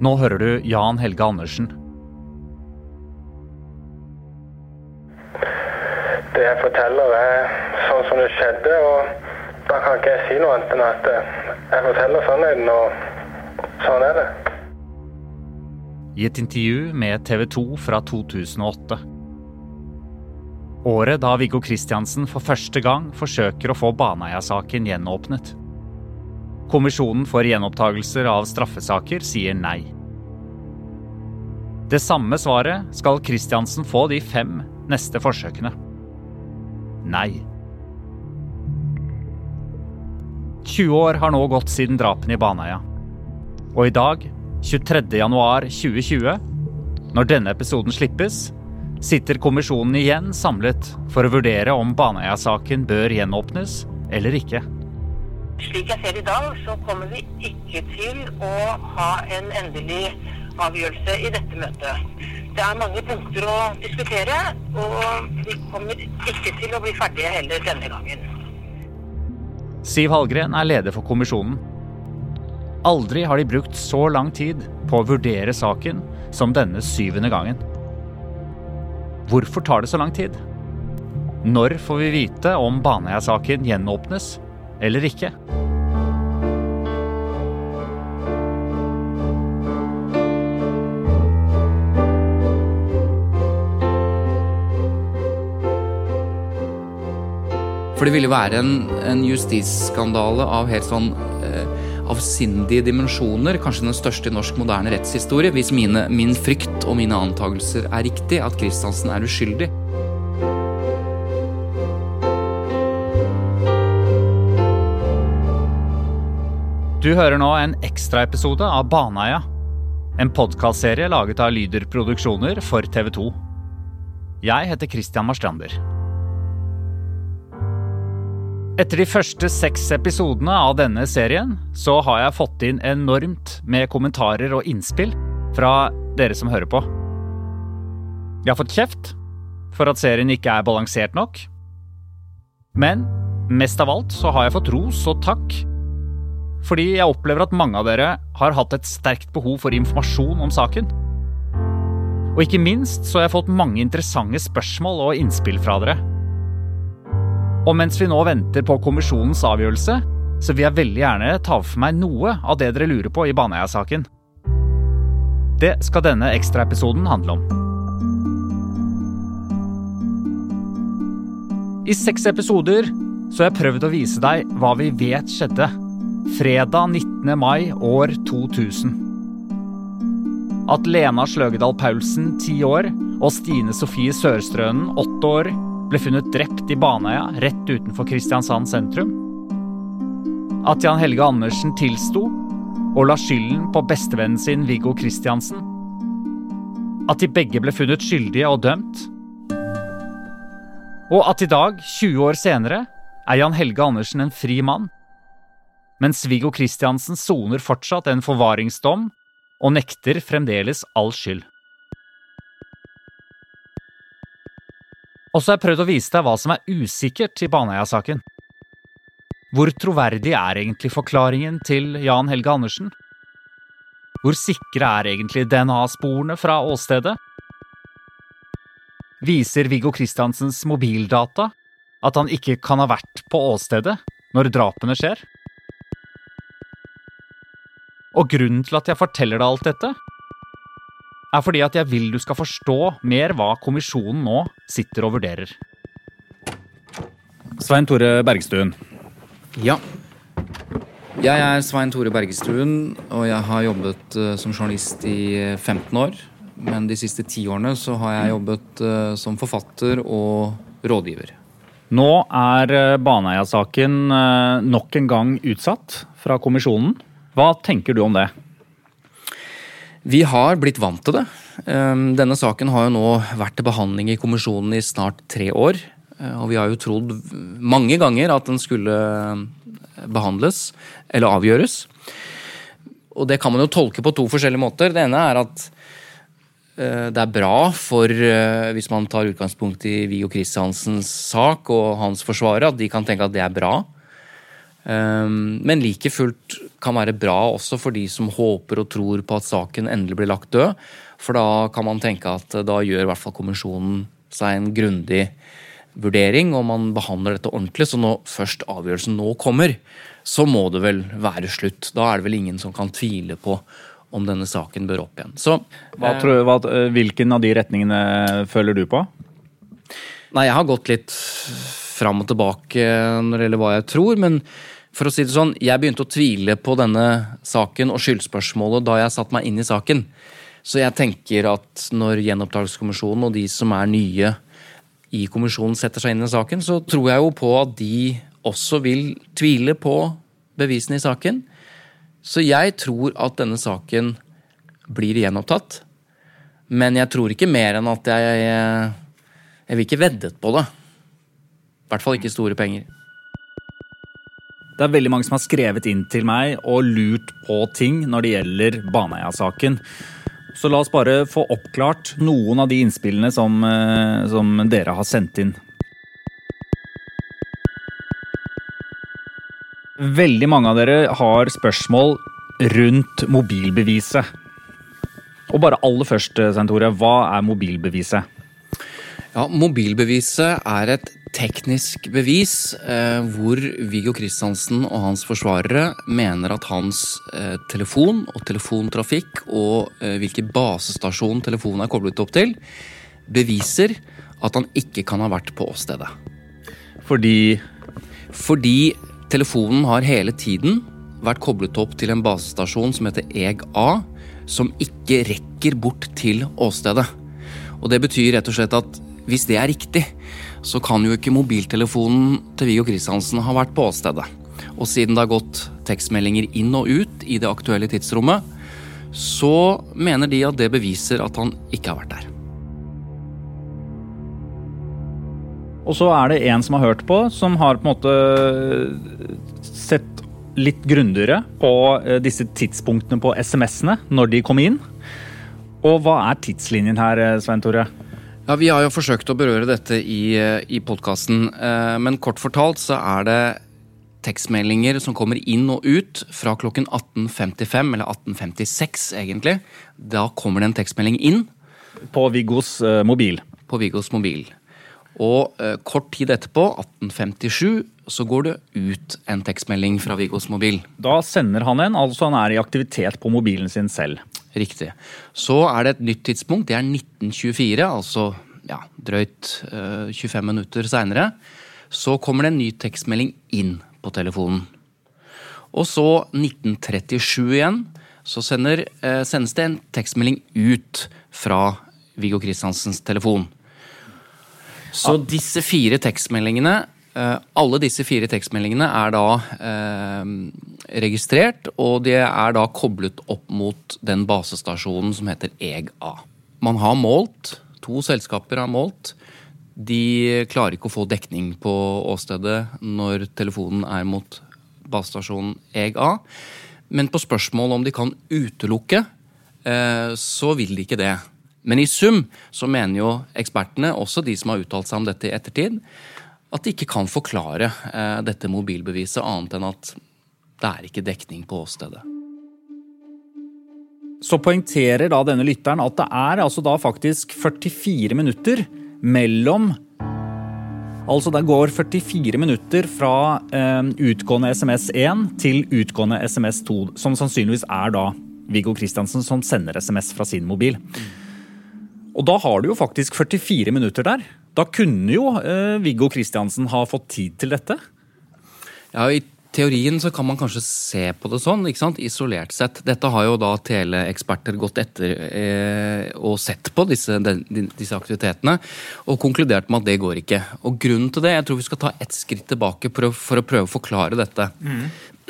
Nå hører du Jan Helge Andersen. Det jeg forteller, er sånn som det skjedde, og da kan ikke jeg si noe annet enn at jeg forteller sannheten, og sånn er det. I et intervju med TV 2 fra 2008. Året da Viggo Kristiansen for første gang forsøker å få Baneheia-saken gjenåpnet. Kommisjonen for gjenopptagelser av straffesaker sier nei. Det samme svaret skal Kristiansen få de fem neste forsøkene. Nei. 20 år har nå gått siden drapene i Baneheia. Og i dag, 23.1.2020, når denne episoden slippes, sitter kommisjonen igjen samlet for å vurdere om Baneheia-saken bør gjenåpnes eller ikke. Slik jeg ser i dag, så kommer vi ikke til å ha en endelig avgjørelse i dette møtet. Det er mange punkter å diskutere, og vi kommer ikke til å bli ferdige heller denne gangen. Siv Hallgren er leder for kommisjonen. Aldri har de brukt så lang tid på å vurdere saken som denne syvende gangen. Hvorfor tar det så lang tid? Når får vi vite om Baneheia-saken gjenåpnes eller ikke? For det ville være en, en justisskandale av helt sånn eh, avsindige dimensjoner, kanskje den største i norsk moderne rettshistorie, hvis mine, min frykt og mine antakelser er riktig, at Kristiansen er uskyldig. Du hører nå en ekstraepisode av Baneheia. En podkastserie laget av Lyder Produksjoner for TV 2. Jeg heter Christian Marstrander. Etter de første seks episodene av denne serien så har jeg fått inn enormt med kommentarer og innspill fra dere som hører på. Jeg har fått kjeft for at serien ikke er balansert nok. Men mest av alt så har jeg fått ros og takk fordi jeg opplever at mange av dere har hatt et sterkt behov for informasjon om saken. Og ikke minst så har jeg fått mange interessante spørsmål og innspill fra dere. Og mens vi nå venter på kommisjonens avgjørelse, så vil jeg veldig gjerne ta for meg noe av det dere lurer på i Baneheia-saken. Det skal denne ekstraepisoden handle om. I seks episoder så har jeg prøvd å vise deg hva vi vet skjedde fredag 19. mai år 2000. At Lena Sløgedal Paulsen, ti år, og Stine Sofie Sørstrønen, åtte år, ble funnet drept i Baneheia rett utenfor Kristiansand sentrum. At Jan Helge Andersen tilsto og la skylden på bestevennen sin Viggo Kristiansen. At de begge ble funnet skyldige og dømt. Og at i dag, 20 år senere, er Jan Helge Andersen en fri mann mens Viggo Kristiansen soner fortsatt en forvaringsdom og nekter fremdeles all skyld. Og så har jeg prøvd å vise deg hva som er usikkert i Baneheia-saken. Hvor troverdig er egentlig forklaringen til Jan Helge Andersen? Hvor sikre er egentlig DNA-sporene fra åstedet? Viser Viggo Kristiansens mobildata at han ikke kan ha vært på åstedet når drapene skjer? Og grunnen til at jeg forteller deg alt dette, er fordi at jeg vil du skal forstå mer hva kommisjonen nå sitter og vurderer. Svein Tore Bergstuen. Ja. Jeg er Svein Tore Bergestuen, og jeg har jobbet uh, som journalist i 15 år. Men de siste ti årene så har jeg jobbet uh, som forfatter og rådgiver. Nå er Baneheia-saken nok en gang utsatt fra kommisjonen. Hva tenker du om det? Vi har blitt vant til det. Ehm, denne saken har jo nå vært til behandling i kommisjonen i snart tre år. Eh, og vi har jo trodd mange ganger at den skulle behandles eller avgjøres. Og det kan man jo tolke på to forskjellige måter. Det ene er at eh, det er bra for, eh, hvis man tar utgangspunkt i Viggo Kristiansens sak og hans forsvarer, at de kan tenke at det er bra. Ehm, men like fullt kan være bra også for de som håper og tror på at saken endelig blir lagt død. For da kan man tenke at da gjør i hvert fall kommisjonen seg en grundig vurdering, og man behandler dette ordentlig. Så når først avgjørelsen nå kommer, så må det vel være slutt. Da er det vel ingen som kan tvile på om denne saken bør opp igjen. Så, hva tror, hva, hvilken av de retningene føler du på? Nei, jeg har gått litt fram og tilbake når det gjelder hva jeg tror. men for å si det sånn, Jeg begynte å tvile på denne saken og skyldspørsmålet da jeg satte meg inn i saken. Så jeg tenker at når Gjenopptakelseskommisjonen og de som er nye i kommisjonen setter seg inn i saken, så tror jeg jo på at de også vil tvile på bevisene i saken. Så jeg tror at denne saken blir gjenopptatt. Men jeg tror ikke mer enn at jeg Jeg vil ikke veddet på det. I hvert fall ikke store penger. Det er veldig mange som har skrevet inn til meg og lurt på ting når det gjelder Baneheia-saken. Så la oss bare få oppklart noen av de innspillene som, eh, som dere har sendt inn. Veldig mange av dere har spørsmål rundt mobilbeviset. Og bare aller først, Svein Tore, hva er mobilbeviset? Ja, Mobilbeviset er et teknisk bevis eh, hvor Viggo Kristiansen og hans forsvarere mener at hans eh, telefon og telefontrafikk og eh, hvilken basestasjon telefonen er koblet opp til, beviser at han ikke kan ha vært på åstedet. Fordi Fordi telefonen har hele tiden vært koblet opp til en basestasjon som heter EG-A, som ikke rekker bort til åstedet. Og det betyr rett og slett at hvis det er riktig, så kan jo ikke mobiltelefonen til Viggo Kristiansen ha vært på åstedet. Og siden det har gått tekstmeldinger inn og ut i det aktuelle tidsrommet, så mener de at det beviser at han ikke har vært der. Og så er det en som har hørt på, som har på en måte sett litt grundigere på eh, disse tidspunktene på SMS-ene når de kom inn. Og hva er tidslinjen her, eh, Svein Tore? Ja, Vi har jo forsøkt å berøre dette i, eh, i podkasten, eh, men kort fortalt så er det tekstmeldinger som kommer inn og ut fra klokken 18.55, eller 18.56 egentlig. Da kommer det en tekstmelding inn. På Viggos uh, mobil. På Viggos mobil. Og kort tid etterpå, 1857, så går det ut en tekstmelding fra Viggos mobil. Da sender han en, altså han er i aktivitet på mobilen sin selv. Riktig. Så er det et nytt tidspunkt. Det er 1924, altså ja, drøyt uh, 25 minutter seinere. Så kommer det en ny tekstmelding inn på telefonen. Og så 1937 igjen. Så sender, uh, sendes det en tekstmelding ut fra Viggo Kristiansens telefon. Så disse fire tekstmeldingene Eh, alle disse fire tekstmeldingene er da eh, registrert, og de er da koblet opp mot den basestasjonen som heter EG-A. Man har målt, to selskaper har målt. De klarer ikke å få dekning på åstedet når telefonen er mot basestasjonen EG-A. Men på spørsmål om de kan utelukke, eh, så vil de ikke det. Men i sum så mener jo ekspertene, også de som har uttalt seg om dette i ettertid, at de ikke kan forklare eh, dette mobilbeviset annet enn at det er ikke dekning på åstedet. Så poengterer da denne lytteren at det er altså da faktisk 44 minutter mellom Altså det går 44 minutter fra eh, utgående SMS 1 til utgående SMS 2, som sannsynligvis er da Viggo Kristiansen som sender SMS fra sin mobil. Og da har du jo faktisk 44 minutter der. Da kunne jo eh, Viggo Kristiansen ha fått tid til dette? Ja, i teorien så kan man kanskje se på det sånn, ikke sant? isolert sett. Dette har jo da teleeksperter gått etter eh, og sett på disse, de, disse, aktivitetene, og konkludert med at det går ikke. Og grunnen til det, jeg tror vi skal ta ett skritt tilbake for å, for å prøve å forklare dette. Mm.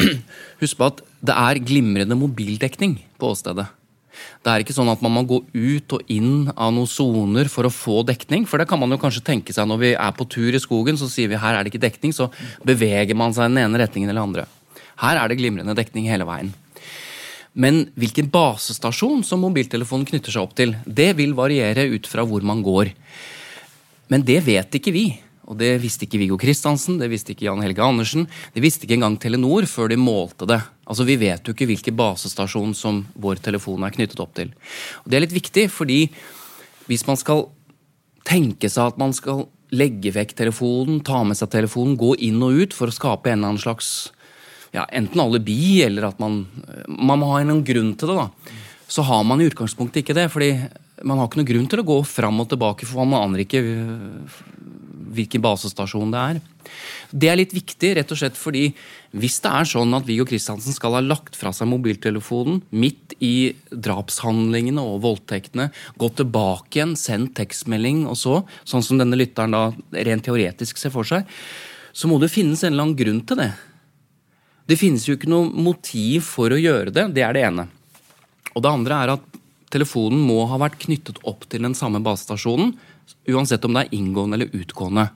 Husk på at det er glimrende mobildekning på åstedet. Det er ikke sånn at man må gå ut og inn av noen soner for å få dekning. For det kan man jo kanskje tenke seg når vi er på tur i skogen, så sier vi her er det ikke dekning, så beveger man seg i den ene retningen eller andre. Her er det glimrende dekning hele veien. Men hvilken basestasjon som mobiltelefonen knytter seg opp til, det vil variere ut fra hvor man går. Men det vet ikke vi. Og det visste ikke Viggo Kristiansen, det visste ikke Jan Helge Andersen. Det visste ikke engang Telenor før de målte det. Altså Vi vet jo ikke hvilken basestasjon som vår telefon er knyttet opp til. Og Det er litt viktig, fordi hvis man skal tenke seg at man skal legge vekk telefonen, ta med seg telefonen, gå inn og ut for å skape en eller annen slags ja, enten alibi, eller at man Man må ha en grunn til det, da. Så har man i utgangspunktet ikke det. fordi man har ikke noen grunn til å gå fram og tilbake, for man aner ikke hvilken basestasjon det er. Det er litt viktig, rett og slett fordi hvis det er sånn at Viggo Kristiansen skal ha lagt fra seg mobiltelefonen midt i drapshandlingene og voldtektene, gått tilbake igjen, sendt tekstmelding og så, sånn som denne lytteren da rent teoretisk ser for seg, så må det finnes en eller annen grunn til det. Det finnes jo ikke noe motiv for å gjøre det. Det er det ene. Og det andre er at telefonen må ha vært knyttet opp til den samme basestasjonen, uansett om det er inngående eller utgående.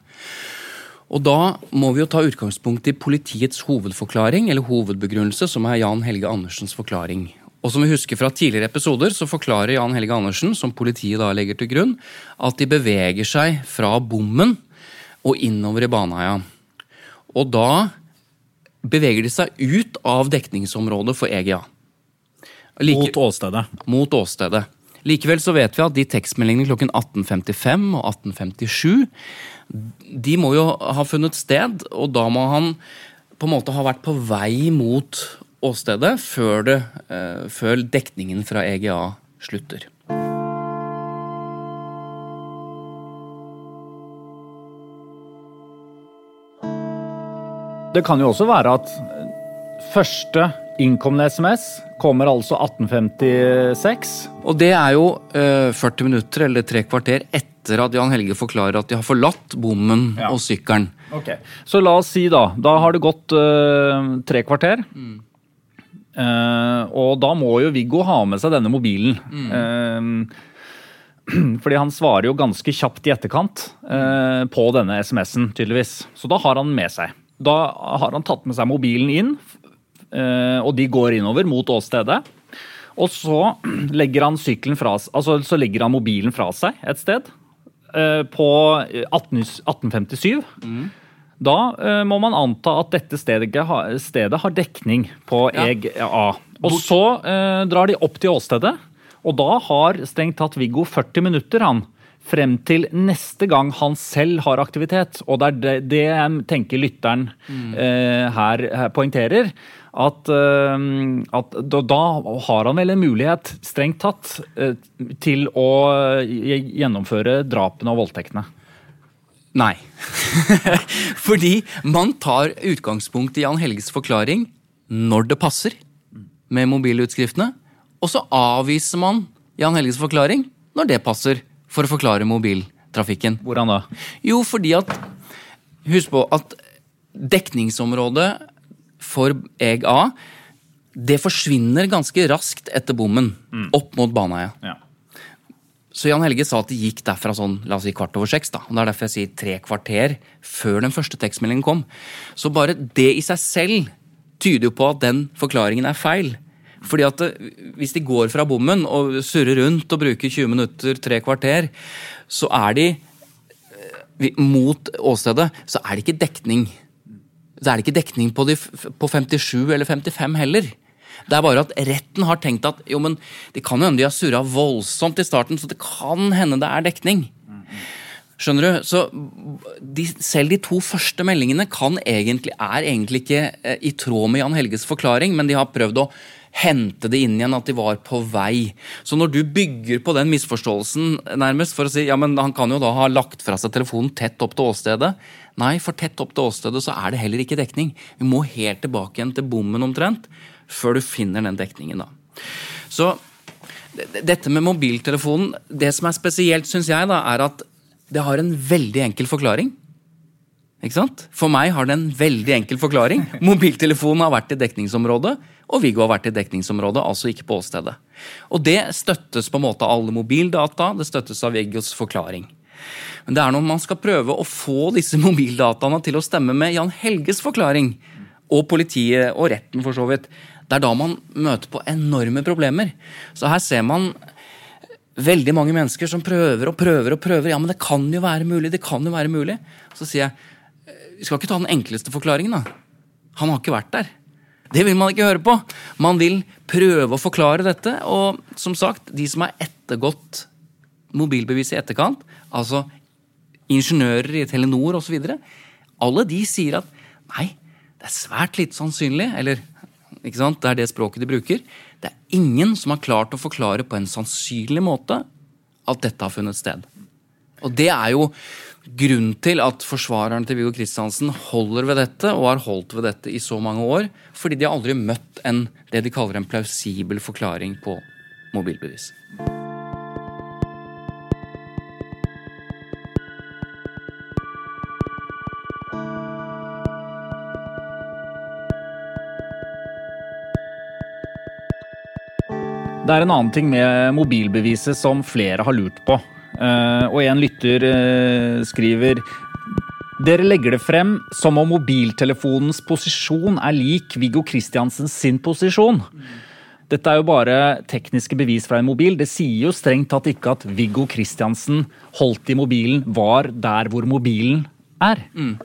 Og Da må vi jo ta utgangspunkt i politiets hovedforklaring, eller hovedbegrunnelse, som er Jan Helge Andersens forklaring. Og som vi husker fra tidligere episoder, så forklarer Jan Helge Andersen, som politiet da legger til grunn, at de beveger seg fra bommen og innover i Baneheia. Og da beveger de seg ut av dekningsområdet for EGA. Like, mot åstedet. Mot åstedet. Likevel så vet vi at de tekstmeldingene klokken 18.55 og 18.57 de må jo ha funnet sted, og da må han på en måte ha vært på vei mot åstedet før, det, eh, før dekningen fra EGA slutter. Det kan jo også være at første innkomne SMS kommer altså 1856. Og det er jo eh, 40 minutter eller tre kvarter etter at Jan Helge forklarer at de har forlatt bommen ja. og sykkelen. Okay. Så la oss si da, da har det gått eh, tre kvarter. Mm. Eh, og da må jo Viggo ha med seg denne mobilen. Mm. Eh, fordi han svarer jo ganske kjapt i etterkant eh, på denne SMS-en, tydeligvis. Så da har han med seg. Da har han tatt med seg mobilen inn, og de går innover mot åstedet. Og så legger han fra altså så legger han mobilen fra seg et sted. Eh, på 18, 1857. Mm. Da uh, må man anta at dette stedet, stedet har dekning på ja. EGA. Og så uh, drar de opp til åstedet, og da har strengt tatt Viggo 40 minutter han, frem til neste gang han selv har aktivitet. Og det er det, det jeg tenker lytteren mm. uh, her, her, poengterer. At, uh, at da, da, har han vel en mulighet, strengt tatt, uh, til å gjennomføre drapene og voldtektene. Nei. Fordi man tar utgangspunkt i Jan Helges forklaring når det passer med mobilutskriftene. Og så avviser man Jan Helges forklaring når det passer for å forklare mobiltrafikken. Hvordan da? Jo, fordi at Husk på at dekningsområdet for EG A det forsvinner ganske raskt etter bommen. Mm. Opp mot Baneheia. Ja. Så Jan Helge sa at det gikk derfra sånn, la oss si kvart over seks. da, og Det er derfor jeg sier tre kvarter før den første tekstmeldingen kom. Så bare det i seg selv tyder jo på at den forklaringen er feil. Fordi at eh, Hvis de går fra bommen og surrer rundt og bruker 20 minutter, tre kvarter, så er de eh, mot åstedet, så er det ikke dekning. Så er det ikke dekning på, de, på 57 eller 55 heller. Det er bare at retten har tenkt at jo, men det kan hende de har surra voldsomt i starten, så det kan hende det er dekning. Skjønner du? Så de, selv de to første meldingene egentlig, er egentlig ikke eh, i tråd med Jan Helges forklaring, men de har prøvd å hente det inn igjen at de var på vei. Så når du bygger på den misforståelsen, nærmest, for å si ja, men han kan jo da ha lagt fra seg telefonen tett opp til åstedet. Nei, for tett opp til åstedet så er det heller ikke dekning. Vi må helt tilbake igjen til bommen omtrent, før du finner den dekningen, da. Så dette med mobiltelefonen, det som er spesielt, syns jeg, da, er at det har en veldig enkel forklaring. Ikke sant? For meg har det en veldig enkel forklaring. Mobiltelefonen har vært i dekningsområdet og Viggo har vært i dekningsområdet, altså ikke på åstedet. Og det støttes på en måte av alle mobildata, det støttes av Viggos forklaring. Men det er når man skal prøve å få disse mobildataene til å stemme med Jan Helges forklaring, og politiet og retten for så vidt, det er da man møter på enorme problemer. Så her ser man veldig mange mennesker som prøver og prøver og prøver. Ja, men det kan jo være mulig, det kan jo være mulig. Så sier jeg vi skal ikke ta den enkleste forklaringen, da. Han har ikke vært der. Det vil man ikke høre på. Man vil prøve å forklare dette, og som sagt, de som har ettergått mobilbevis i etterkant, altså ingeniører i Telenor osv., alle de sier at nei, det er svært lite sannsynlig, eller ikke sant, det er det språket de bruker. Det er ingen som har klart å forklare på en sannsynlig måte at dette har funnet sted. Og det er jo grunnen til at forsvarerne til Viggo Kristiansen holder ved dette, og har holdt ved dette i så mange år, fordi de har aldri møtt en, det de kaller en plausibel forklaring på mobilbevis. Det er en annen ting med mobilbeviset som flere har lurt på. Eh, og en lytter eh, skriver dere legger det frem som om mobiltelefonens posisjon er lik Viggo Kristiansens sin posisjon. Dette er jo bare tekniske bevis fra en mobil. Det sier jo strengt tatt ikke at Viggo Kristiansen holdt i mobilen, var der hvor mobilen er. Mm.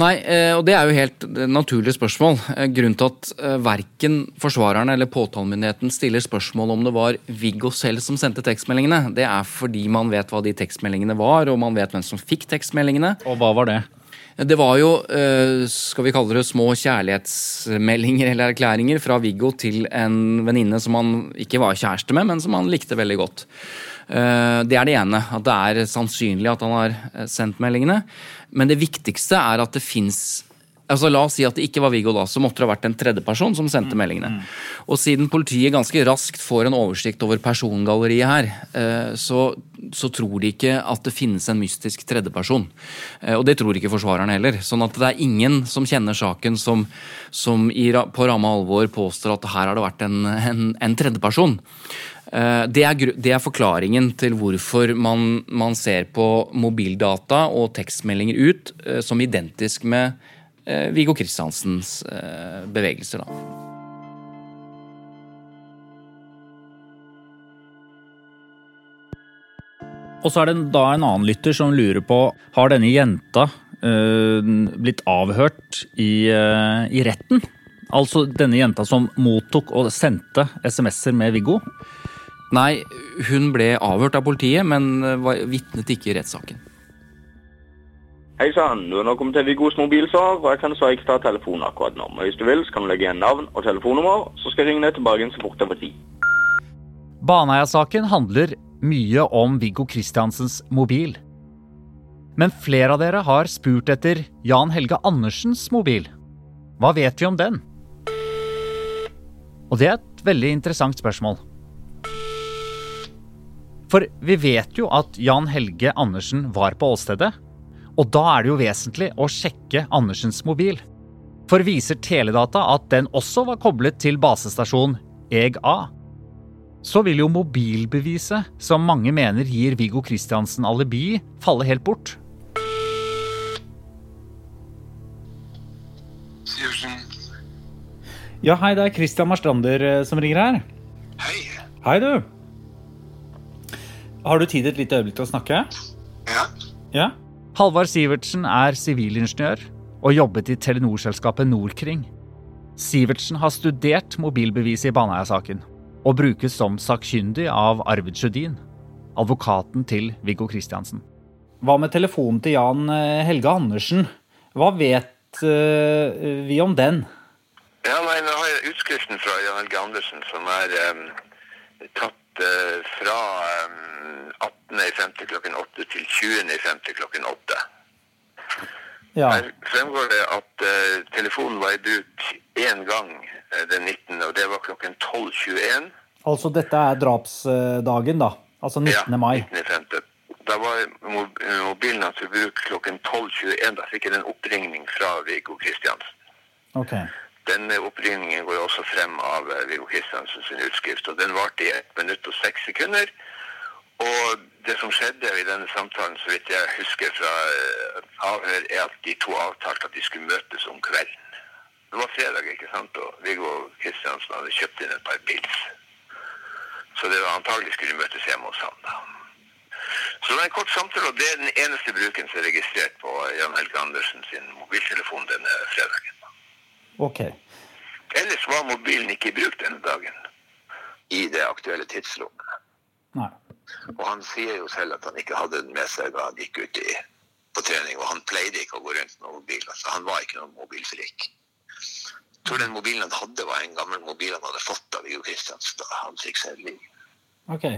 Nei, eh, og det er jo helt naturlig spørsmål. Eh, grunnen til at eh, verken forsvarerne eller påtalemyndigheten stiller spørsmål om det var Viggo selv som sendte tekstmeldingene, det er fordi man vet hva de tekstmeldingene var, og man vet hvem som fikk tekstmeldingene. Og hva var det? Det var jo, skal vi kalle det, små kjærlighetsmeldinger eller erklæringer fra Viggo til en venninne som han ikke var kjæreste med, men som han likte veldig godt. Det er det ene, at det er sannsynlig at han har sendt meldingene. Men det viktigste er at det fins Altså, La oss si at det ikke var Viggo, da, så måtte det ha vært en tredjeperson som sendte mm, meldingene. Mm. Og siden politiet ganske raskt får en oversikt over persongalleriet her, eh, så, så tror de ikke at det finnes en mystisk tredjeperson. Eh, og det tror ikke forsvarerne heller. Sånn at det er ingen som kjenner saken som, som i, på ramme alvor påstår at her har det vært en, en, en tredjeperson. Eh, det er, det er, forklaringen til hvorfor man, man, ser på mobildata og tekstmeldinger ut eh, som identisk med eh, Viggo Kristiansens bevegelser. Da. Og så er det da en annen lytter som lurer på har denne jenta øh, blitt avhørt i, øh, i retten. Altså denne jenta som mottok og sendte SMS-er med Viggo. Nei, hun ble avhørt av politiet, men var vitnet ikke i rettssaken. Hei sann, du har nå kommet til Viggos mobilsvar, og jeg kan dessverre ikke ta telefonen akkurat nå. Men hvis du vil, så kan du legge igjen navn og telefonnummer, så skal jeg ringe deg tilbake så fort jeg får tid. Baneheia-saken handler mye om Viggo Kristiansens mobil. Men flere av dere har spurt etter Jan Helge Andersens mobil. Hva vet vi om den? Og det er et veldig interessant spørsmål. For vi vet jo at Jan Helge Andersen var på åstedet. Og da er det jo vesentlig å sjekke Andersens mobil. For viser Teledata at den også var koblet til basestasjon EG-A, så vil jo mobilbeviset, som mange mener gir Viggo Kristiansen alibi, falle helt bort. Ja, hei, det er Christian Marstrander eh, som ringer her. Hei. Hei, du. Har du tid et lite øyeblikk til å snakke? Ja. ja? Halvard Sivertsen er sivilingeniør og jobbet i Telenor-selskapet Norkring. Sivertsen har studert mobilbeviset i Baneheia-saken og brukes som sakkyndig av Arvid Sjødin, advokaten til Viggo Kristiansen. Hva med telefonen til Jan eh, Helge Andersen? Hva vet uh, vi om den? Ja, nei, Nå har jeg utskriften fra Jan Helge Andersen, som er um, tatt fra um, 18.5. klokken 8 til 20.5. klokken 8. Ja. Her fremgår det at uh, telefonen var i bruk én gang den 19., og det var klokken 12.21. Altså dette er drapsdagen, da? Altså 19. Ja, mai? 19. Da var mobilen hans i bruk klokken 12.21. Da fikk jeg en oppringning fra Viggo Kristiansen. Okay. Denne oppringningen går også frem av Viggo Viggo Kristiansens utskrift, og den varte i 1 minutt og 6 sekunder. Og det som skjedde i denne samtalen, så vidt jeg husker fra uh, avhør, er at de to avtalte at de skulle møtes om kvelden. Det var fredag, ikke sant, og Viggo Kristiansen hadde kjøpt inn et par pils. Så det var antagelig skulle møtes hjemme hos ham. da. Så det var en kort samtale, og det er den eneste bruken som er registrert på Jan Helge Andersen sin mobiltelefon denne fredagen. Ok. Ellers var mobilen ikke i bruk denne dagen i det aktuelle tidsrommet. Nei. Og han sier jo selv at han ikke hadde den med seg da han gikk ut i, på trening, og han pleide ikke å gå rundt med mobil. Altså, han var ikke noen mobilfrik. Jeg tror den mobilen han hadde, var en gammel mobil han hadde fått av Viggo Kristiansen da han fikk seg liv. Ok.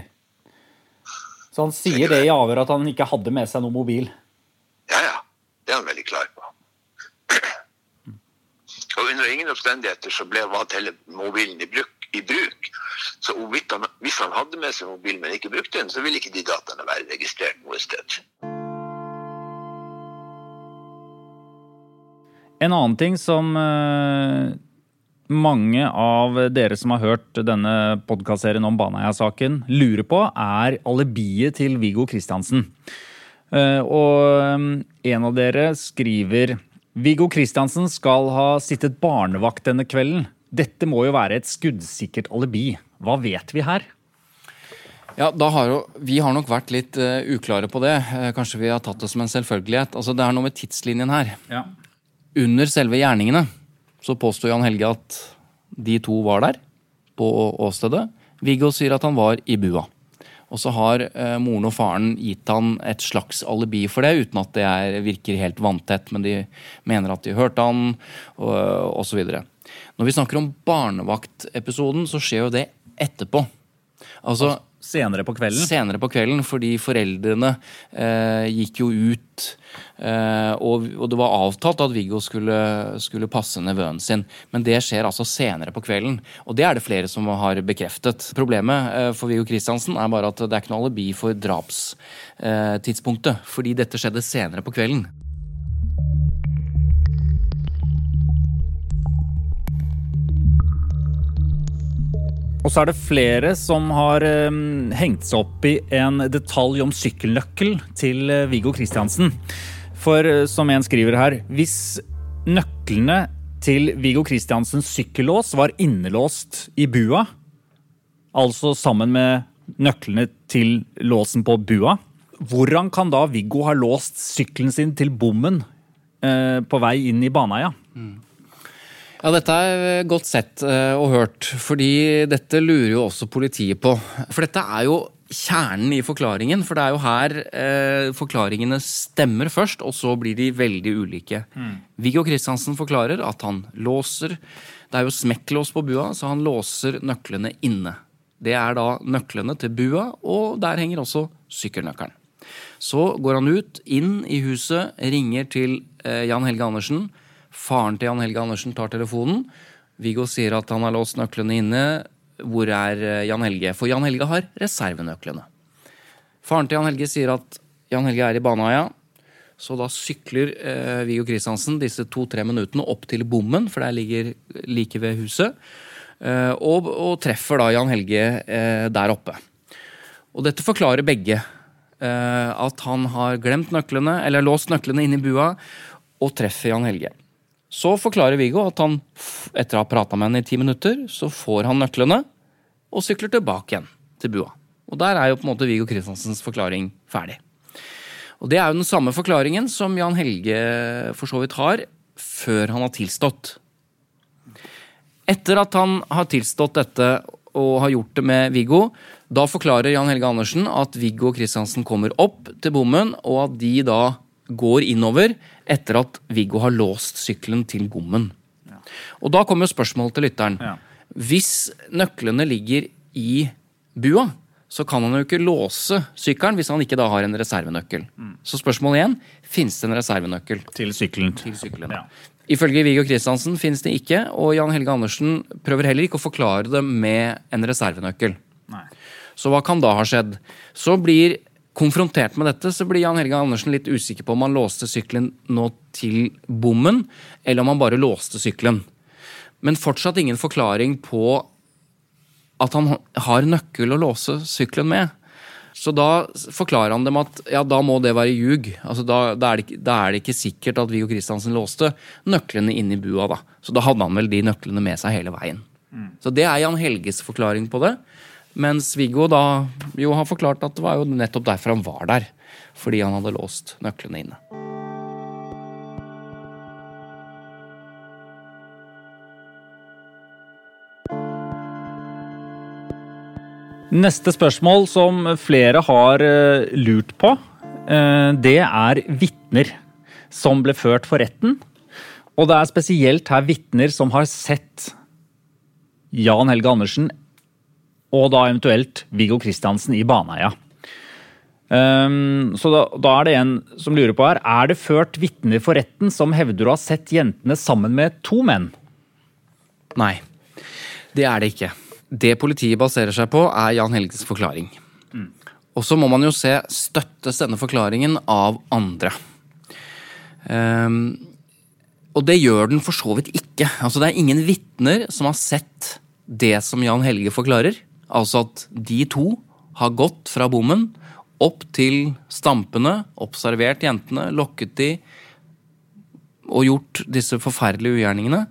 Så han sier det i avhør at han ikke hadde med seg noen mobil? Ja, ja. Det er han veldig klar på. Og under ingen omstendigheter så ble mobilen i bruk. I bruk. Så han, hvis han hadde med seg mobilen, men ikke brukte den, så ville ikke de dataene være registrert noe sted. En annen ting som eh, mange av dere som har hørt denne podkastserien om Baneheia-saken, lurer på, er alibiet til Viggo Kristiansen. Eh, og eh, en av dere skriver Viggo Kristiansen skal ha sittet barnevakt denne kvelden. Dette må jo være et skuddsikkert alibi. Hva vet vi her? Ja, har jo, Vi har nok vært litt uh, uklare på det. Uh, kanskje vi har tatt det som en selvfølgelighet. Altså, Det er noe med tidslinjen her. Ja. Under selve gjerningene så påsto Jan Helge at de to var der på åstedet. Viggo sier at han var i bua. Og så har eh, moren og faren gitt han et slags alibi for det, uten at det er, virker helt vanntett, men de mener at de hørte han, og osv. Når vi snakker om barnevaktepisoden, så skjer jo det etterpå. Altså, Senere på kvelden? Senere på kvelden, fordi foreldrene eh, gikk jo ut. Eh, og, og, det var avtalt at Viggo skulle, skulle, passe nevøen sin. Men det skjer altså senere på kvelden. Og det er det flere som har bekreftet. Problemet eh, for Viggo Kristiansen er bare at det er ikke noe alibi for drapstidspunktet. fordi dette skjedde senere på kvelden. Og så er det flere som har um, hengt seg opp i en detalj om sykkelnøkkel til uh, Viggo Kristiansen. For uh, som en skriver her, hvis nøklene til Viggo Kristiansens sykkellås var innelåst i bua, altså sammen med nøklene til låsen på bua, hvordan kan da Viggo ha låst sykkelen sin til bommen eh, på vei inn i Baneheia? Mm. Ja, dette er godt sett eh, og hørt, fordi dette lurer jo også politiet på. For dette er jo kjernen i forklaringen, for det er jo her eh, forklaringene stemmer først, og så blir de veldig ulike. Mm. Viggo Kristiansen forklarer at han låser Det er jo smekklås på bua, så han låser nøklene inne. Det er da nøklene til bua, og der henger også sykkelnøkkelen. Så går han ut, inn i huset, ringer til eh, Jan Helge Andersen Faren til Jan Helge Andersen tar telefonen. Viggo sier at han har låst nøklene inne. Hvor er eh, Jan Helge? For Jan Helge har reservenøklene. Faren til Jan Helge sier at Jan Helge er i Baneheia. Så da sykler eh, Viggo Kristiansen disse to-tre minuttene opp til bommen, for der ligger like ved huset. Eh, og, og, treffer da Jan Helge eh, der oppe. Og dette forklarer begge. Eh, at han har glemt nøklene, eller låst nøklene inne i bua, og treffer Jan Helge. Så forklarer Viggo at han, etter å ha prata med henne i ti minutter, så får han nøklene og sykler tilbake igjen til bua. Og der er jo på en måte Viggo Kristiansens forklaring ferdig. Og det er jo den samme forklaringen som Jan Helge for så vidt har før han har tilstått. Etter at han har tilstått dette og har gjort det med Viggo, da forklarer Jan Helge Andersen at Viggo Kristiansen kommer opp til bommen, og at de da går innover etter at Viggo har låst sykkelen til gommen. Ja. Og da kommer spørsmålet til lytteren. Ja. Hvis nøklene ligger i bua, så kan han jo ikke låse sykkelen hvis han ikke da har en reservenøkkel. Mm. Så spørsmålet igjen finnes det en reservenøkkel. Til sykkelen. Til sykkelen. Ja. Ifølge Viggo Kristiansen finnes det ikke, og Jan Helge Andersen prøver heller ikke å forklare det med en reservenøkkel. Nei. Så hva kan da ha skjedd? Så blir Konfrontert med dette så blir Jan Helge Andersen litt usikker på om han låste sykkelen nå til bommen, eller om han bare låste sykkelen. Men fortsatt ingen forklaring på at han har nøkkel å låse sykkelen med. Så da forklarer han dem at ja, da må det være ljug. Altså, da, da, er det, da, er det, ikke sikkert at Viggo Kristiansen låste nøklene inne i bua. da. Så da hadde han vel de nøklene med seg hele veien. Mm. Så det er Jan Helges forklaring på det. Mens Viggo da jo har forklart at det var jo nettopp derfor han var der. Fordi han hadde låst nøklene inne. Neste spørsmål som flere har eh, lurt på, eh, det er vitner som ble ført for retten. Og det er spesielt her vitner som har sett Jan Helge Andersen og da eventuelt Viggo Kristiansen i Baneheia. Um, så da, da, er det en som lurer på her Er det ført vitner for retten som hevder å ha sett jentene sammen med to menn? Nei, det er det ikke. Det politiet baserer seg på, er Jan Helges forklaring. Mm. Og så må man jo se støttes denne forklaringen av andre. Um, og det gjør den for så vidt ikke. Altså Det er ingen vitner som har sett det som Jan Helge forklarer. Altså at de to har gått fra bommen opp til stampene, observert jentene, lokket de og gjort disse forferdelige ugjerningene.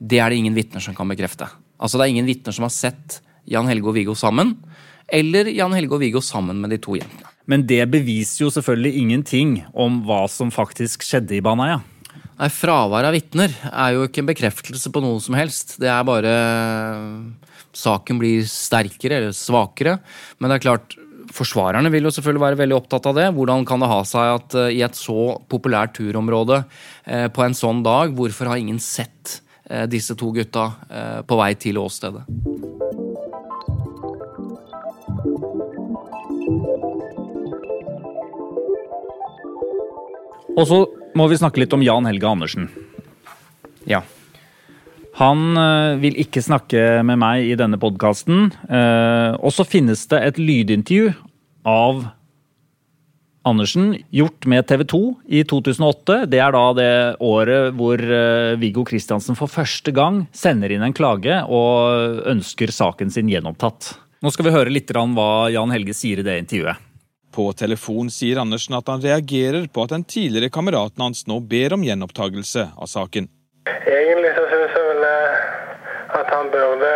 Det er det ingen vitner som kan bekrefte. Altså Det er ingen vitner som har sett Jan Helge og Viggo sammen, eller Jan Helge og Viggo sammen med de to jentene. Men det beviser jo selvfølgelig ingenting om hva som faktisk skjedde i Baneheia. Nei, Fravær av vitner er jo ikke en bekreftelse på noe som helst. Det er bare Saken blir sterkere eller svakere. Men det er klart, forsvarerne vil jo selvfølgelig være veldig opptatt av det. Hvordan kan det ha seg at uh, i et så populært turområde uh, på en sånn dag, hvorfor har ingen sett uh, disse to gutta på vei til åstedet? Og så må vi snakke litt om Jan Helge Andersen. Ja. Han øh, vil ikke snakke med meg i denne podkasten. Uh, og så finnes det et lydintervju av Andersen gjort med TV 2 i 2008. Det er da det året hvor uh, Viggo Kristiansen for første gang sender inn en klage og ønsker saken sin gjenopptatt. Nå skal vi høre litt hva Jan Helge sier i det intervjuet. På telefon sier Andersen at han reagerer på at den tidligere kameraten hans nå ber om gjenopptakelse av saken. Egentlig så syns jeg eh, at han burde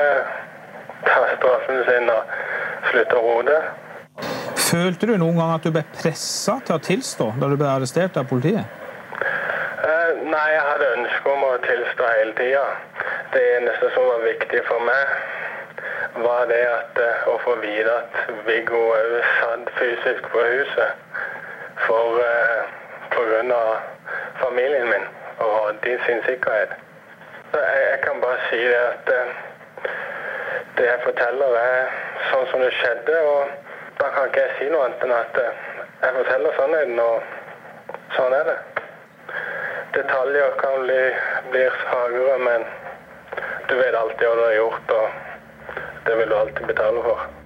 ta straffen sin og slutte å rode. Følte du noen gang at du ble pressa til å tilstå da du ble arrestert av politiet? Uh, nei, jeg hadde ønske om å tilstå hele tida. Det eneste som var viktig for meg, var det at, uh, å få vite at Viggo òg satt fysisk på huset for uh, pga. familien min og din sin sikkerhet. Jeg, kan bare si det at uh, det jeg forteller, er sånn som det skjedde. Og da kan ikke jeg si noe annet enn at uh, jeg forteller sannheten, og sånn er det. Detaljer kan bli, bli svakere, men du vet alltid hva du har gjort, og det vil du alltid betale for.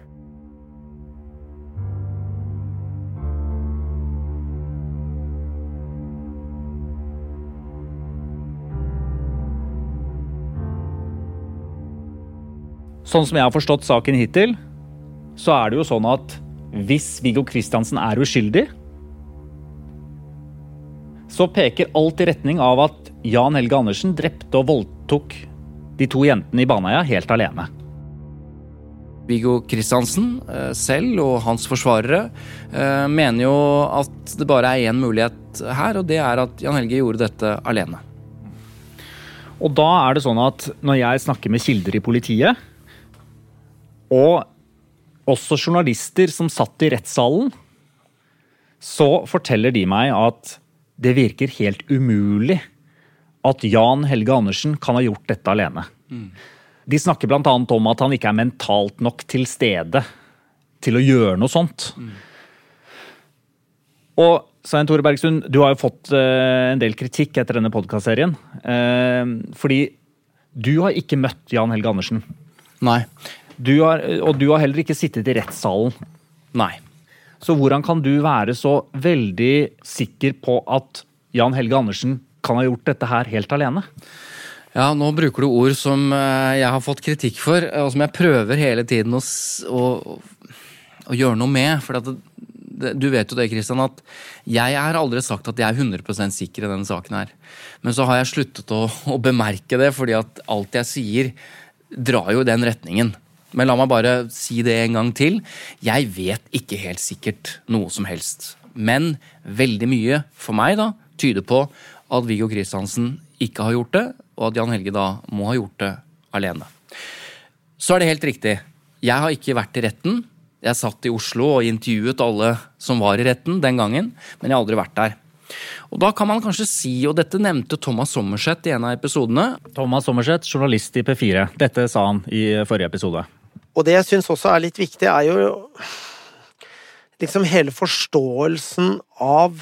Sånn som jeg har forstått saken hittil, så er det jo sånn at hvis Viggo Kristiansen er uskyldig, så peker alt i retning av at Jan Helge Andersen drepte og voldtok de to jentene i Baneheia helt alene. Viggo Kristiansen eh, selv og hans forsvarere eh, mener jo at det bare er én mulighet her, og det er at Jan Helge gjorde dette alene. Og da er det sånn at når jeg snakker med kilder i politiet, og også journalister som satt i rettssalen, så forteller de meg at det virker helt umulig at Jan Helge Andersen kan ha gjort dette alene. Mm. De snakker bl.a. om at han ikke er mentalt nok til stede til å gjøre noe sånt. Mm. Og Svein Tore Bergstuen, du har jo fått uh, en del kritikk etter denne podkastserien. Uh, fordi du har ikke møtt Jan Helge Andersen. Nei. Du har, og du har heller ikke sittet i rettssalen. Nei. Så hvordan kan du være så veldig sikker på at Jan Helge Andersen kan ha gjort dette her helt alene? Ja, nå bruker du ord som eh, jeg har fått kritikk for, og som jeg prøver hele tiden å, å, å gjøre noe med. For det, det, du vet jo det, Kristian, at jeg har aldri sagt at jeg er 100% sikker i denne saken her. Men så har jeg sluttet å, å bemerke det, fordi at alt jeg sier, drar jo i den retningen. Men la meg bare si det en gang til. Jeg vet ikke helt sikkert noe som helst. Men veldig mye, for meg, da, tyder på at Viggo Kristiansen ikke har gjort det, og at Jan Helge da må ha gjort det alene. Så er det helt riktig. Jeg har ikke vært i retten. Jeg satt i Oslo og intervjuet alle som var i retten den gangen, men jeg har aldri vært der. Og da kan man kanskje si, og dette nevnte Thomas Sommerseth i en av episodene Thomas Sommerseth, journalist i P4. Dette sa han i forrige episode. Og det jeg syns også er litt viktig, er jo liksom hele forståelsen av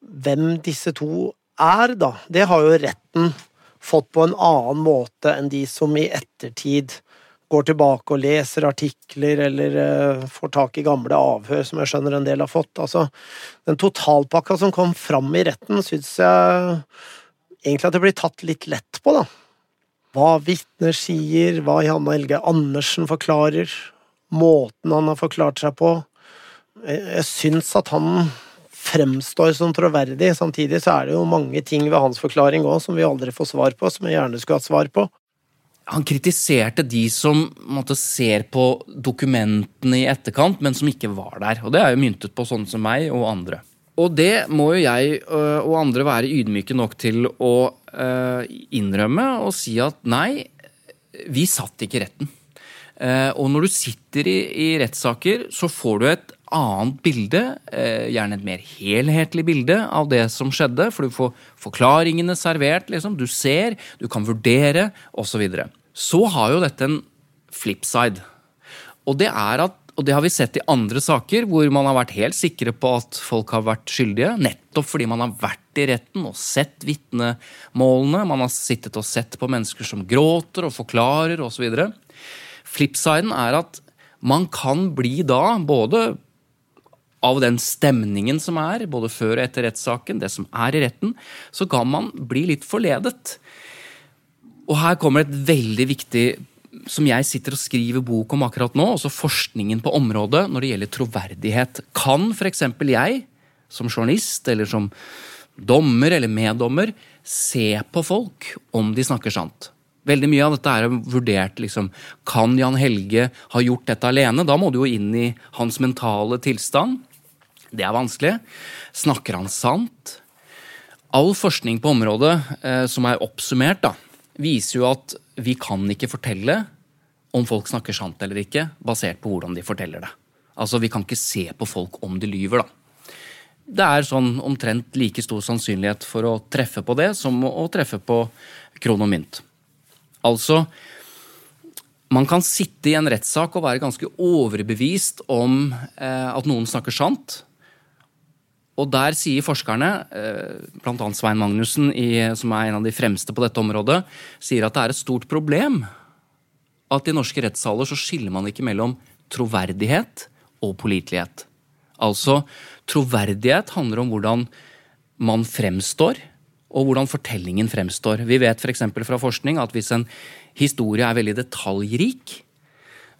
hvem disse to er, da. Det har jo retten fått på en annen måte enn de som i ettertid går tilbake og leser artikler eller uh, får tak i gamle avhør, som jeg skjønner en del har fått. Altså, den totalpakka som kom fram i retten, syns jeg egentlig at det blir tatt litt lett på, da. Hva vitner sier, hva Janne Helge Andersen forklarer, måten han har forklart seg på. Jeg syns at han fremstår som troverdig. Samtidig så er det jo mange ting ved hans forklaring òg som vi aldri får svar på, som jeg gjerne skulle hatt svar på han kritiserte de som måtte, ser på dokumentene i etterkant, men som ikke var der. Og det er jo myntet på sånne som meg og andre. Og det må jo jeg øh, og andre være ydmyke nok til å øh, innrømme og si at nei, vi satt ikke i retten. Eh, og når du sitter i, rettssaker, så får du et annet bilde, eh, gjerne et mer helhetlig bilde av det som skjedde, for du får forklaringene servert, liksom. Du ser, du kan vurdere, osv. Så, videre. Så har jo dette en flipside. Og det er at og det har vi sett i andre saker hvor man har vært helt sikre på at folk har vært skyldige. Nettopp fordi man har vært i retten og sett vitnemålene. Man har sittet og sett på mennesker som gråter og forklarer osv. Flipsiden er at man kan bli da både av den stemningen som er, både før og etter rettssaken, det som er i retten, så kan man bli litt forledet. Og her kommer et veldig viktig som jeg sitter og skriver bok om akkurat nå, også forskningen på området når det gjelder troverdighet. Kan f.eks. jeg, som journalist eller som dommer eller meddommer, se på folk om de snakker sant? Veldig mye av dette er vurdert liksom, Kan Jan Helge ha gjort dette alene? Da må du jo inn i hans mentale tilstand. Det er vanskelig. Snakker han sant? All forskning på området eh, som er oppsummert, da, viser jo at vi kan ikke fortelle om folk snakker sant eller ikke, basert på hvordan de forteller det. Altså, Vi kan ikke se på folk om de lyver, da. Det er sånn omtrent like stor sannsynlighet for å treffe på det som å treffe på kron og mynt. Altså, man kan sitte i en rettssak og være ganske overbevist om eh, at noen snakker sant, og der sier forskerne, eh, bl.a. Svein Magnussen, som er en av de fremste på dette området, sier at det er et stort problem at i norske rettssaler så skiller man ikke mellom troverdighet og pålitelighet. Altså, troverdighet handler om hvordan man fremstår, og hvordan fortellingen fremstår. Vi vet f.eks. For fra forskning at hvis en historie er veldig detaljrik,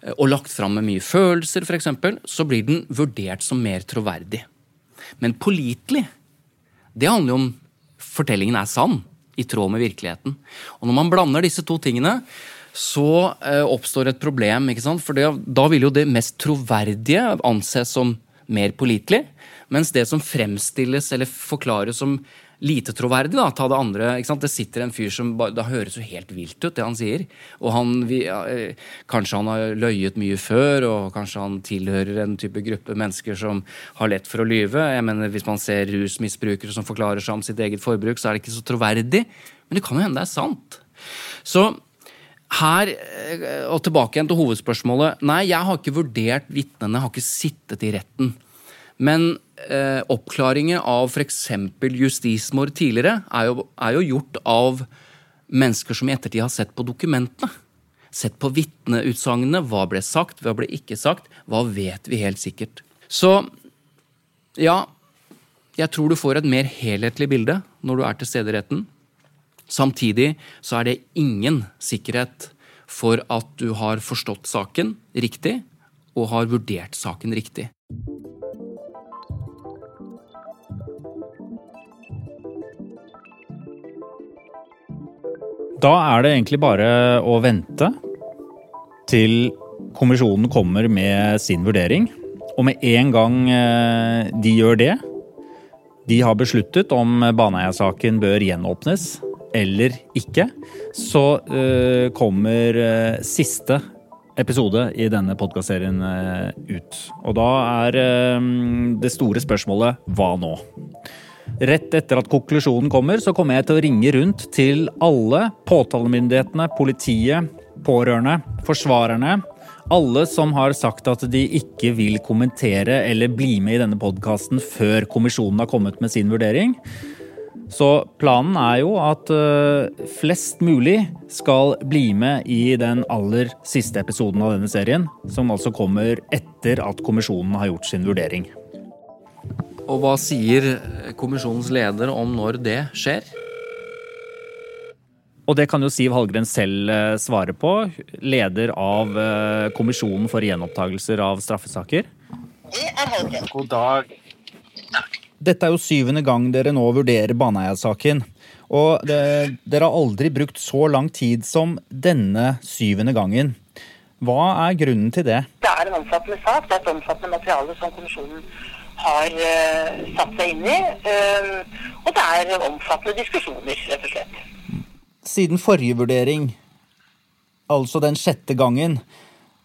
eh, og lagt fram med mye følelser, f.eks., så blir den vurdert som mer troverdig. Men pålitelig, det handler jo om fortellingen er sann, i tråd med virkeligheten. Og når man blander disse to tingene, så eh, oppstår et problem. ikke sant? For det, da vil jo det mest troverdige anses som mer pålitelig, mens det som fremstilles eller forklares som lite troverdig. da, ta Det andre, ikke sant? Det sitter en fyr som Det høres jo helt vilt ut, det han sier. Og han, vi, ja, Kanskje han har løyet mye før, og kanskje han tilhører en type gruppe mennesker som har lett for å lyve. Jeg mener, Hvis man ser rusmisbrukere som forklarer seg om sitt eget forbruk, så er det ikke så troverdig. Men det kan jo hende det er sant. Så her, eh, og tilbake igjen til hovedspørsmålet. Nei, jeg har ikke vurdert vitnene, har ikke sittet i retten. Men eh, oppklaringer av f.eks. justismord tidligere er jo, er jo, gjort av mennesker som i ettertid har sett på dokumentene. Sett på vitneutsagnene. Hva ble sagt, hva ble ikke sagt? Hva vet vi helt sikkert? Så ja, jeg tror du får et mer helhetlig bilde når du er til stede i retten. Samtidig så er det ingen sikkerhet for at du har forstått saken riktig og har vurdert saken riktig. Da er det egentlig bare å vente til kommisjonen kommer med sin vurdering. Og med en gang eh, de gjør det, de har besluttet om Baneheia-saken bør gjenåpnes eller ikke, så uh, kommer uh, siste episode i denne podkastserien eh, ut. Og da er eh, det store spørsmålet hva nå? Rett etter at konklusjonen kommer, så kommer jeg til å ringe rundt til alle påtalemyndighetene, politiet, pårørende, forsvarerne. Alle som har sagt at de ikke vil kommentere eller bli med i denne podkasten før kommisjonen har kommet med sin vurdering. Så planen er jo at uh, flest mulig skal bli med i den aller siste episoden av denne serien, som altså kommer etter at kommisjonen har gjort sin vurdering. Og hva sier kommisjonens leder om når det skjer? Og det kan jo Siv Hallgren selv uh, svare på, leder av uh, Kommisjonen for gjenopptagelser av straffesaker. Det er Hallgren. God dag. Dette er jo syvende gang dere nå vurderer Baneheia-saken. Og det, dere har aldri brukt så lang tid som denne syvende gangen. Hva er grunnen til det? Det er en omfattende sak. Det er et omfattende materiale som kommisjonen har uh, satt seg inn i. Uh, og det er omfattende diskusjoner, rett og slett. Siden forrige vurdering, altså den sjette gangen,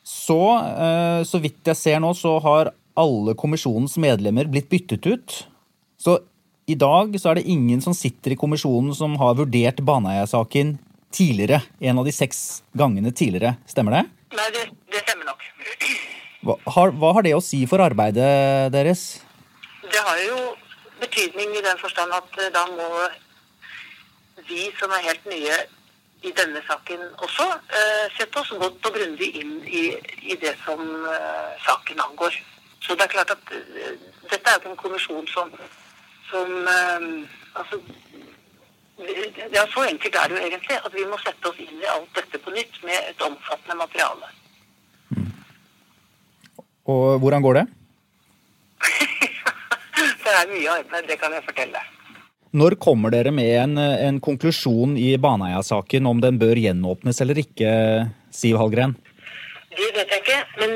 så, uh, så vidt jeg ser nå, så har alle kommisjonens medlemmer blitt byttet ut. Så i dag så er det ingen som sitter i kommisjonen som har vurdert Baneheia-saken tidligere. En av de seks gangene tidligere. Stemmer det? Nei, det. Hva har, hva har, det å si for arbeidet deres? Det har jo betydning i den forstand at eh, da må vi som er helt nye i denne saken også, uh, sette oss godt og grundig inn i, i det som uh, saken angår. Så det er klart at uh, dette er jo en kommisjon som som um, Altså ja, Så enkelt er det jo egentlig at vi må sette oss inn i alt dette på nytt med et omfattende materiale. Og hvordan går det? det er mye arbeid, det kan jeg fortelle. Når kommer dere med en, en konklusjon i Baneheia-saken om den bør gjenåpnes eller ikke, Siv Hallgren? Det vet jeg ikke, men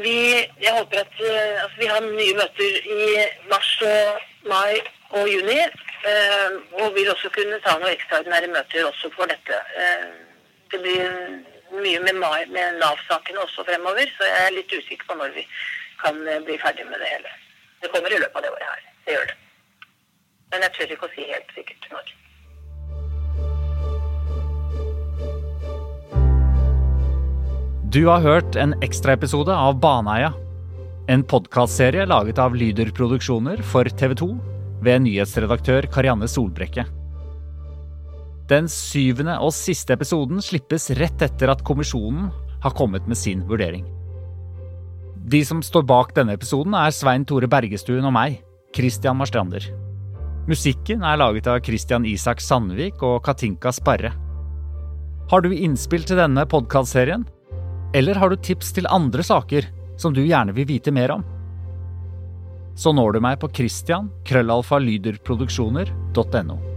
vi, jeg håper at altså, vi har nye møter i mars og mai og juni. Eh, og vil også kunne ta noen ekstraordinære møter også for dette. Eh, det blir mye med, med Nav-sakene også fremover, så jeg er litt usikker på når vi kan eh, bli ferdig med det hele. Det kommer i løpet av det året her. Det gjør det. Men jeg tør ikke å si helt sikkert når. Du har hørt en ekstraepisode av Baneheia. En podkastserie laget av Lyder Produksjoner for TV 2 ved nyhetsredaktør Karianne Solbrekke. Den syvende og siste episoden slippes rett etter at kommisjonen har kommet med sin vurdering. De som står bak denne episoden, er Svein Tore Bergestuen og meg, Christian Marstrander. Musikken er laget av Christian Isak Sandvik og Katinka Sparre. Har du innspill til denne podkastserien? Eller har du tips til andre saker som du gjerne vil vite mer om? Så når du meg på christian.krøllalfalyderproduksjoner.no. krøllalfa lyderproduksjoner.no.